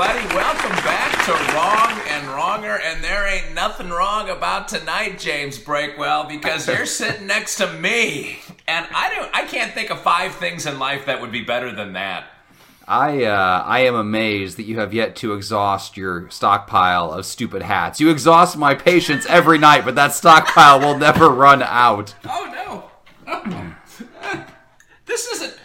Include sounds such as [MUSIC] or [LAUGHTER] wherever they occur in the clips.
Everybody, welcome back to Wrong and Wronger, and there ain't nothing wrong about tonight, James Breakwell, because you're [LAUGHS] sitting next to me, and I don't, I can't think of five things in life that would be better than that. I uh, I am amazed that you have yet to exhaust your stockpile of stupid hats. You exhaust my patience every night, but that stockpile will never run out. [LAUGHS] Oh no, [LAUGHS] this isn't.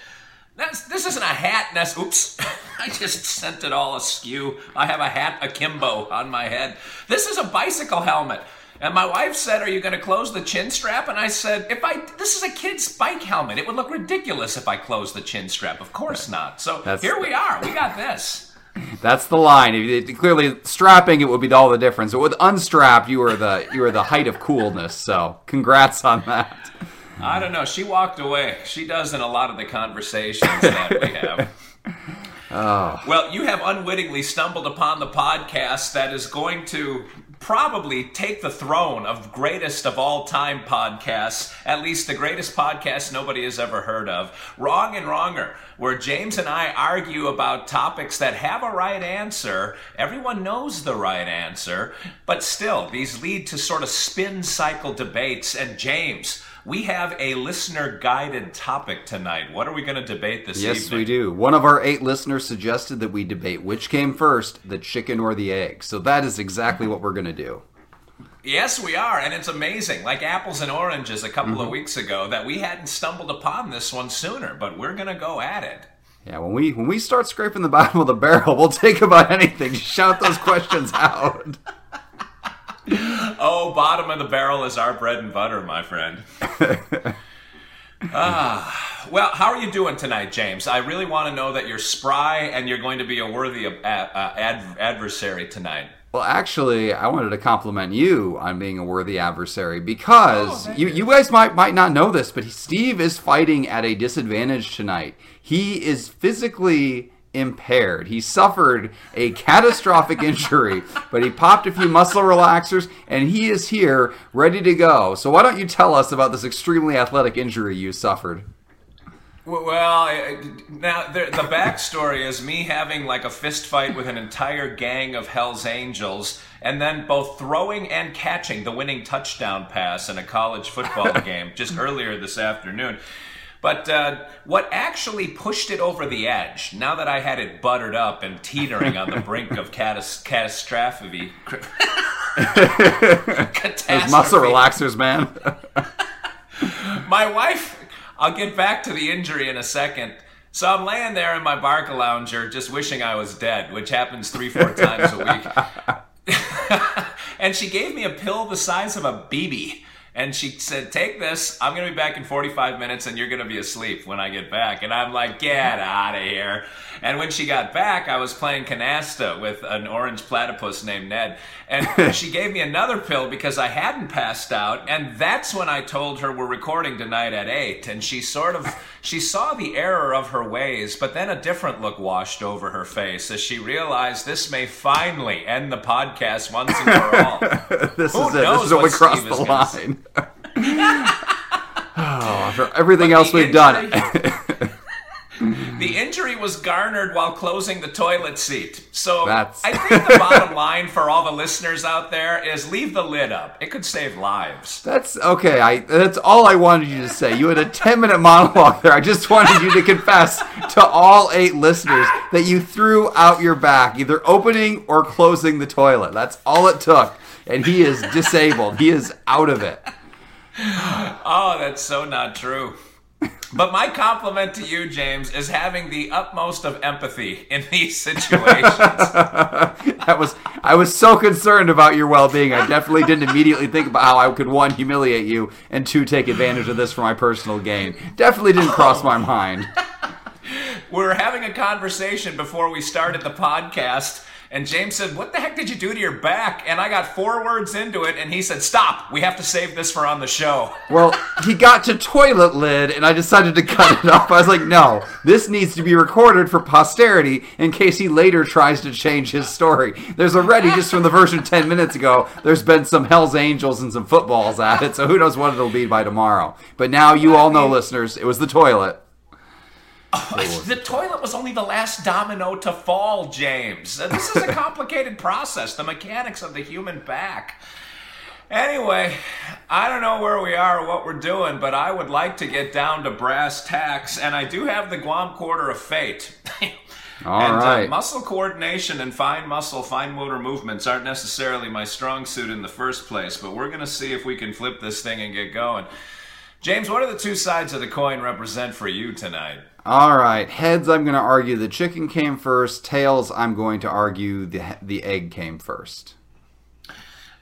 That's, this isn't a hat nest. Oops. I just sent it all askew. I have a hat akimbo on my head. This is a bicycle helmet. And my wife said, "Are you going to close the chin strap?" And I said, "If I this is a kid's bike helmet. It would look ridiculous if I closed the chin strap. Of course not." So That's- here we are. We got this. That's the line. You- Clearly, strapping it would be all the difference. But with unstrapped, you are the you are the height of coolness. So, congrats on that. I don't know. She walked away. She does in a lot of the conversations that we have. [LAUGHS] Oh. Well, you have unwittingly stumbled upon the podcast that is going to probably take the throne of greatest of all time podcasts, at least the greatest podcast nobody has ever heard of. Wrong and Wronger, where James and I argue about topics that have a right answer. Everyone knows the right answer, but still, these lead to sort of spin cycle debates. And James, we have a listener guided topic tonight. What are we going to debate this Yes, evening? we do. One of our eight listeners suggested that we debate which came first, the chicken or the egg. So that is exactly what we're going to do. Yes, we are, and it's amazing. Like apples and oranges a couple Mm-hmm. of weeks ago, that we hadn't stumbled upon this one sooner, but we're gonna go at it. Yeah, when we when we start scraping the bottom of the barrel, we'll [LAUGHS] take about anything. Shout those questions out. [LAUGHS] Oh, bottom of the barrel is our bread and butter, my friend. [LAUGHS] ah, well, how are you doing tonight, James? I really want to know that you're spry and you're going to be a worthy of, uh, uh, ad- adversary tonight. Well, actually, I wanted to compliment you on being a worthy adversary because you, you guys might might not know this, but Steve is fighting at a disadvantage tonight. He is physically impaired. He suffered a catastrophic [LAUGHS] injury, but he popped a few muscle relaxers and he is here ready to go. So why don't you tell us about this extremely athletic injury you suffered? Well, now the, the backstory is me having like a fist fight with an entire gang of Hell's Angels, and then both throwing and catching the winning touchdown pass in a college football [LAUGHS] game just earlier this afternoon. But uh, what actually pushed it over the edge, now that I had it buttered up and teetering on the [LAUGHS] brink of catas- catastrophe, catastrophe, muscle relaxers, man. [LAUGHS] my wife i'll get back to the injury in a second. So i'm laying there in my Barcalounger just wishing i was dead which happens three four times a week. [LAUGHS] And she gave me a pill the size of a bb and she said take this i'm going to be back in 45 minutes and you're going to be asleep when i get back and i'm like get out of here and when she got back i was playing canasta with an orange platypus named ned and [LAUGHS] she gave me another pill because I hadn't passed out, and that's when I told her we're recording tonight at eight. And she sort of she saw the error of her ways, but then a different look washed over her face as she realized this may finally end the podcast once and for all. [LAUGHS] this Who is it. This is we what cross Steve the is gonna say. line. Oh, after everything But else we've done. [LAUGHS] The injury was garnered while closing the toilet seat. So That's- I think the bottom line for all the listeners out there is leave the lid up. It could save lives. That's okay. I that's all I wanted you to say. You had a 10 minute monologue there. I just wanted you to confess to all eight listeners that you threw out your back, either opening or closing the toilet. That's all it took. And he is disabled. He is out of it. Oh, that's so not true. But my compliment to you, James, is having the utmost of empathy in these situations. [LAUGHS] That was I was so concerned about your well-being. I definitely didn't immediately think about how I could one humiliate you and two take advantage of this for my personal gain. Definitely didn't cross my mind. we [LAUGHS] were having a conversation before we started the podcast, And James said, What the heck did you do to your back? And I got four words into it, and he said, Stop, we have to save this for on the show. [LAUGHS] Well, he got to toilet lid, and I decided to cut it off. I was like, no, this needs to be recorded for posterity in case he later tries to change his story. There's already, just from the version 10 minutes ago, there's been some Hells Angels and some footballs at it, so who knows what it'll be by tomorrow. But now you all know, listeners, it was the toilet. The toilet was only the last domino to fall, James. Uh, This is a [LAUGHS] complicated process, the mechanics of the human back. Anyway, I don't know where we are or what we're doing, but I would like to get down to brass tacks, and I do have the Guam Quarter of Fate. [LAUGHS] All and right. uh, muscle coordination and fine muscle, fine motor movements aren't necessarily my strong suit in the first place, but we're going to see if we can flip this thing and get going. James, what do the two sides of the coin represent for you tonight? All right. Heads, I'm going to argue the chicken came first. Tails, I'm going to argue the, the egg came first.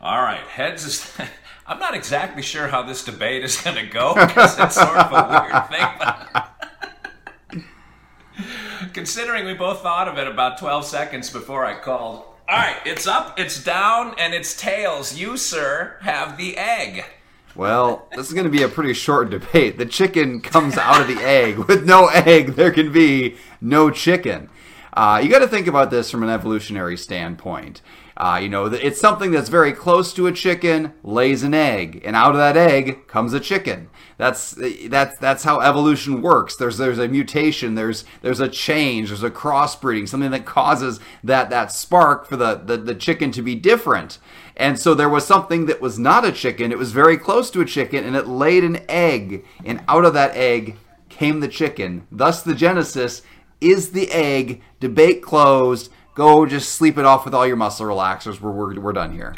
All right, heads is. [LAUGHS] I'm not exactly sure how this debate is going to go because it's sort of a weird [LAUGHS] thing, but [LAUGHS] considering we both thought of it about 12 seconds before I called. All right, it's up, it's down, and it's tails. You, sir, have the egg. Well, this is going to be a pretty short debate. The chicken comes out of the egg. [LAUGHS] With no egg, there can be no chicken. Uh, you got to think about this from an evolutionary standpoint. Uh, you know, it's something that's very close to a chicken, lays an egg, and out of that egg comes a chicken. That's that's that's how evolution works. There's there's a mutation. There's there's a change. There's a crossbreeding. Something that causes that that spark for the, the the chicken to be different. And so there was something that was not a chicken. It was very close to a chicken, and it laid an egg. And out of that egg came the chicken. Thus, the genesis is the egg. Debate closed. Go just sleep it off with all your muscle relaxers. We're, we're, we're done here.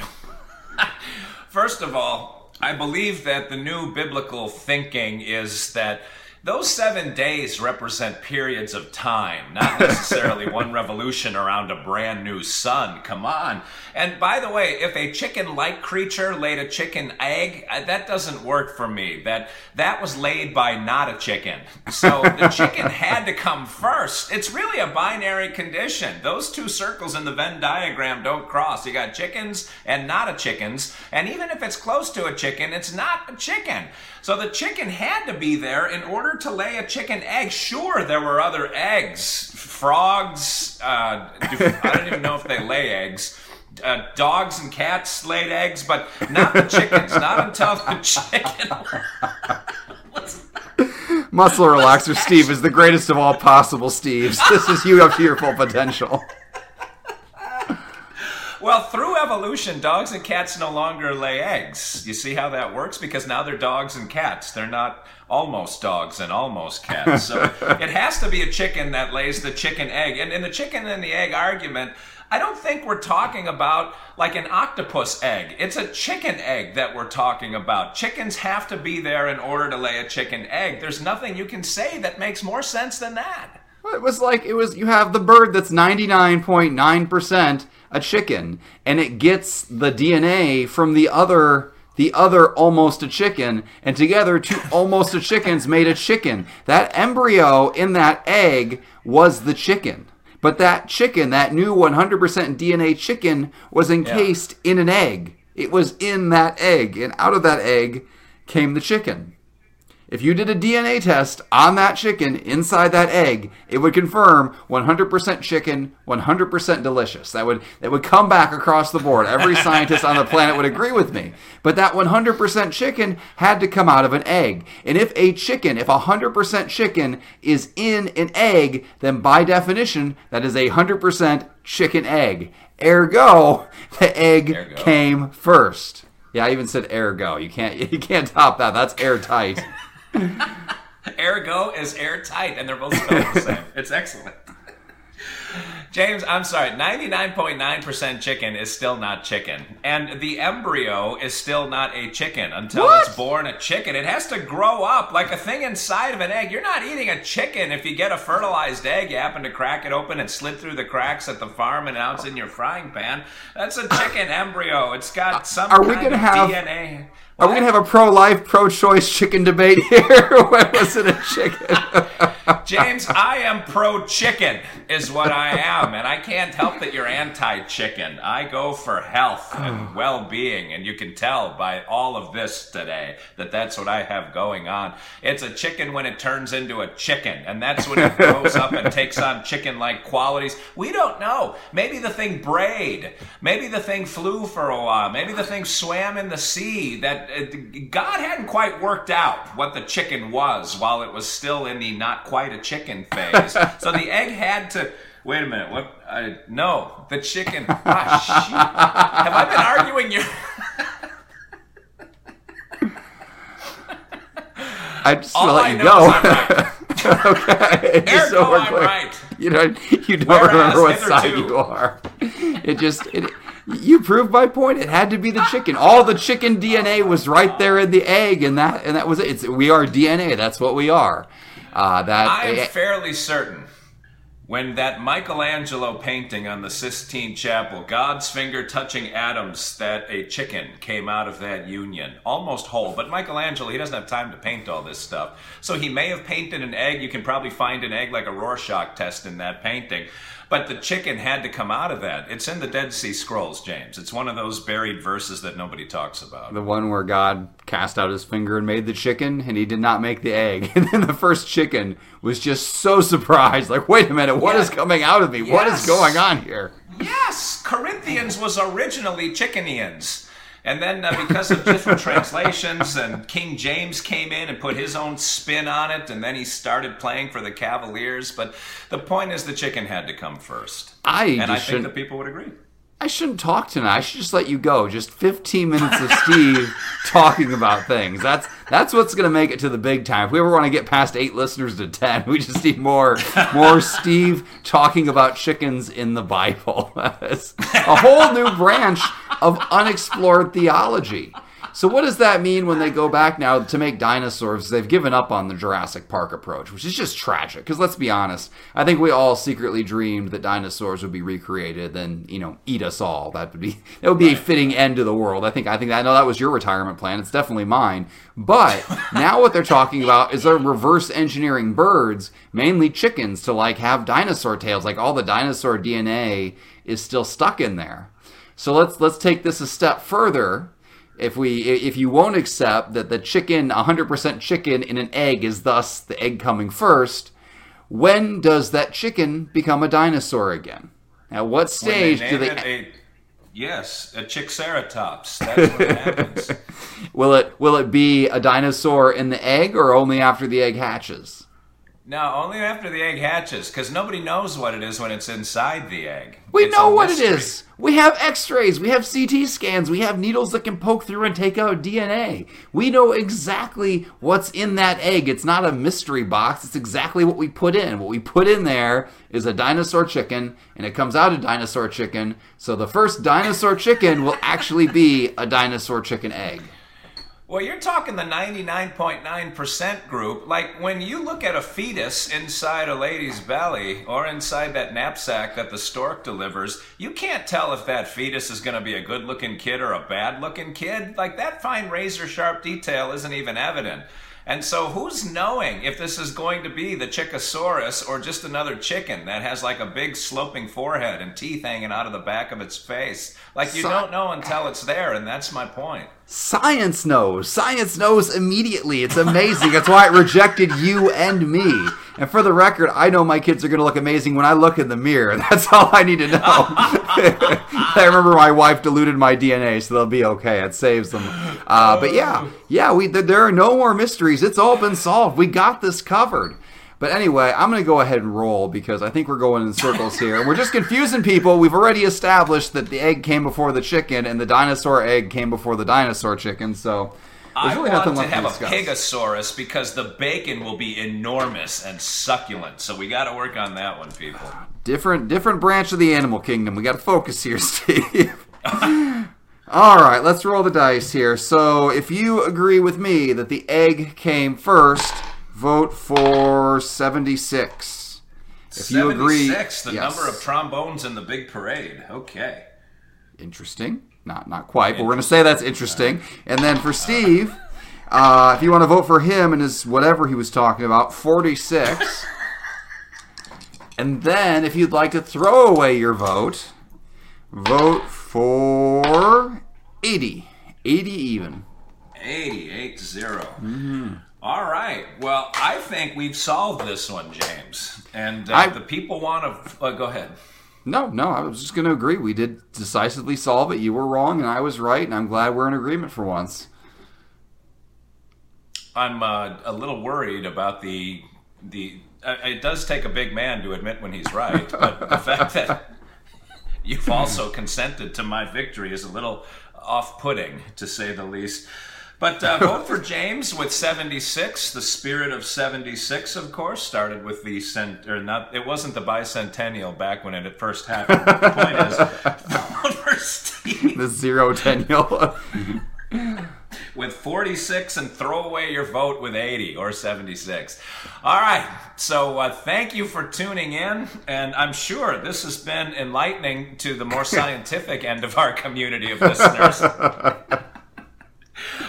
[LAUGHS] First of all, I believe that the new biblical thinking is that those seven days represent periods of time, not [LAUGHS] necessarily one revolution around a brand new sun. Come on. And by the way, if a chicken like creature laid a chicken egg, uh, that doesn't work for me. That that was laid by not a chicken. So the [LAUGHS] chicken had to come first. It's really a binary condition. Those two circles in the Venn diagram don't cross. You got chickens and not a chickens. And even if it's close to a chicken, it's not a chicken. So the chicken had to be there in order to lay a chicken egg. Sure, there were other eggs. Frogs, uh, I don't even know if they lay eggs. Uh, dogs and cats laid eggs, but not the chickens. not until the chicken. [LAUGHS] Muscle relaxer Steve is the greatest of all possible Steves. This is you up to your full potential. Well, through evolution, dogs and cats no longer lay eggs. You see how that works? Because now they're dogs and cats. They're not almost dogs and almost cats. So [LAUGHS] it has to be a chicken that lays the chicken egg. And in the chicken and the egg argument, I don't think we're talking about like an octopus egg. It's a chicken egg that we're talking about. Chickens have to be there in order to lay a chicken egg. There's nothing you can say that makes more sense than that. It was like it was you have the bird that's 99.9% a chicken and it gets the DNA from the other the other almost a chicken and together two almost a chickens made a chicken. That embryo in that egg was the chicken. But that chicken, that new 100% DNA chicken was encased in an egg. It was in that egg and out of that egg came the chicken. If you did a DNA test on that chicken inside that egg, it would confirm 100% chicken, 100% delicious. That would that would come back across the board. Every [LAUGHS] scientist on the planet would agree with me. But that 100% chicken had to come out of an egg. And if a chicken, if 100% chicken is in an egg, then by definition, that is a 100% chicken egg. Ergo, [LAUGHS] the egg Ergo. came first. Yeah, I even said ergo. You can't [LAUGHS] you can't top that. That's airtight. [LAUGHS] Ergo is airtight, and they're both spelled the same. It's excellent. James, I'm sorry. 99.9% chicken is still not chicken. And the embryo is still not a chicken until What? it's born a chicken. It has to grow up like a thing inside of an egg. You're not eating a chicken if you get a fertilized egg, you happen to crack it open and slid through the cracks at the farm and now it's in your frying pan. That's a chicken [SIGHS] embryo. It's got uh, some Are we gonna of have- DNA. Are we gonna have a pro-life, pro-choice chicken debate [LAUGHS] here? when was it a chicken? [LAUGHS] James, I am pro chicken, is what I am, and I can't help that you're anti chicken. I go for health and well being, and you can tell by all of this today that that's what I have going on. It's a chicken when it turns into a chicken, and that's when it grows up and takes on chicken like qualities. We don't know. Maybe the thing brayed. Maybe the thing flew for a while. Maybe the thing swam in the sea. That uh, God hadn't quite worked out what the chicken was while it was still in the not quite a chicken phase. so the egg had to. Wait a minute. What? I, no, the chicken. Ah. Have I been arguing your? [LAUGHS] I just want to I let you know go. is I'm right. [LAUGHS] okay. Just so clear. right. You know, you don't Whereas remember what side you are. It just it, you proved my point. It had to be the chicken. All the chicken DNA was right there in the egg, and that and that was it. It's, we are DNA. That's what we are. Uh, that I am eh, fairly certain when that Michelangelo painting on the Sistine Chapel, God's finger touching Adam's, that a chicken came out of that union, almost whole. But Michelangelo, he doesn't have time to paint all this stuff. So he may have painted an egg. You can probably find an egg like a Rorschach test in that painting. But the chicken had to come out of that. It's in the Dead Sea Scrolls, James. It's one of those buried verses that nobody talks about. the one where God cast out his finger and made the chicken, and he did not make the egg. [LAUGHS] And then the first chicken was just so surprised, like, wait a minute, what Yeah. is coming out of me? What is going on here? Yes, Corinthians was originally Chickenians. And then, uh, because of different translations, and King James came in and put his own spin on it, and then he started playing for the Cavaliers. But the point is, the chicken had to come first. I and I think shouldn't- people would agree. I shouldn't talk tonight. I should just let you go. Just 15 minutes of Steve [LAUGHS] talking about things. That's that's what's going to make it to the big time. If we ever want to get past eight listeners to 10, we just need more more Steve talking about chickens in the Bible. [LAUGHS] A whole new branch of unexplored theology. So what does that mean when they go back now to make dinosaurs? They've given up on the Jurassic Park approach, which is just tragic. Because let's be honest, I think we all secretly dreamed that dinosaurs would be recreated, and you know, eat us all. That would be that would be a fitting end to the world. I think I think I know that was your retirement plan. It's definitely mine. But now what they're talking about is they're reverse engineering birds, mainly chickens, to like have dinosaur tails. Like all the dinosaur DNA is still stuck in there. So let's let's take this a step further if we if you won't accept that the chicken 100% chicken in an egg is thus the egg coming first when does that chicken become a dinosaur again at what stage do they a, yes, a Chickceratops. That's what [LAUGHS] happens. will it will it be a dinosaur in the egg or only after the egg hatches No, only after the egg hatches, because nobody knows what it is when it's inside the egg. we It's know what it mystery. is. We have x-rays we have ct scans we have needles that can poke through and take out dna we know exactly what's in that egg. It's not a mystery box it's exactly what we put in. What we put in there is a dinosaur chicken and it comes out a dinosaur chicken so the first dinosaur chicken will actually be a dinosaur chicken egg Well, you're talking the 99.9% group. Like when you look at a fetus inside a lady's belly or inside that knapsack that the stork delivers, you can't tell if that fetus is going to be a good looking kid or a bad looking kid. Like that fine razor sharp detail isn't even evident. And so, who's knowing if this is going to be the Chickosaurus or just another chicken that has like a big sloping forehead and teeth hanging out of the back of its face? Like, you So- don't know until it's there, and that's my point. Science knows. Science knows immediately. It's amazing. That's why it rejected you and me. And for the record, I know my kids are going to look amazing when I look in the mirror. [LAUGHS] That's all I need to know. [LAUGHS] I remember my wife diluted my DNA, so they'll be okay. It saves them. Uh, but yeah, yeah, we there are no more mysteries. It's all been solved. We got this covered. But anyway, I'm going to go ahead and roll because I think we're going in circles here. We're just confusing people. We've already established that the egg came before the chicken and the dinosaur egg came before the dinosaur chicken. So there's I really want nothing to left have to a discuss. Pegasaurus because the bacon will be enormous and succulent. So we got to work on that one, people. Different different branch of the animal kingdom. We got to focus here, [LAUGHS] Steve. All right, let's roll the dice here. So, if you agree with me that the egg came first, vote for 76. If you agree, 76, the yes. number of trombones in the big parade. Okay. interesting. Not not quite, but we're gonna say that's interesting. And then for Steve, uh, if you want to vote for him and his whatever he was talking about, 46. And then, if you'd like to throw away your vote, vote for 80. 80 even. 88 0. All right. Well, I think we've solved this one, James. And uh, I- the people want to. Uh, go ahead. No, no, I was just going to agree. We did decisively solve it. You were wrong, and I was right, and I'm glad we're in agreement for once. I'm uh, a little worried about the the. Uh, it does take a big man to admit when he's right, [LAUGHS] but the fact that you've also consented to my victory is a little off-putting, to say the least. But uh, vote for James with 76. The spirit of 76, of course, started with the cent or not. It wasn't the bicentennial back when it first happened. The point is, vote for Steve The zero tennial. with 46 and throw away your vote with 80 or 76. All right. So uh, thank you for tuning in. And I'm sure this has been enlightening to the more scientific end of our community of listeners. [LAUGHS]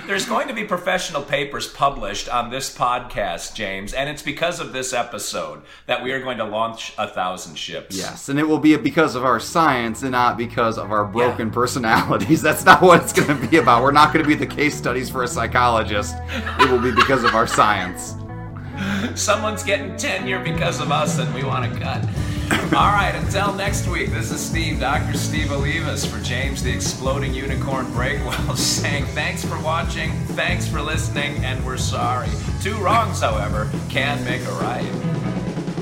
There's going to be professional papers published on this podcast, James, and it's because of this episode that we are going to launch a thousand ships. yes, and it will be because of our science and not because of our broken personalities. [LAUGHS] That's not what it's going to be about. We're not going to be the case studies for a psychologist. It will be because of our science. Someone's getting tenure because of us, and we want to cut. All right, until next week, this is Steve, Dr. Steve Olivas for James the Exploding Unicorn Breakwell [LAUGHS] saying thanks for watching, thanks for listening, and we're sorry. Two wrongs, however, can make a right.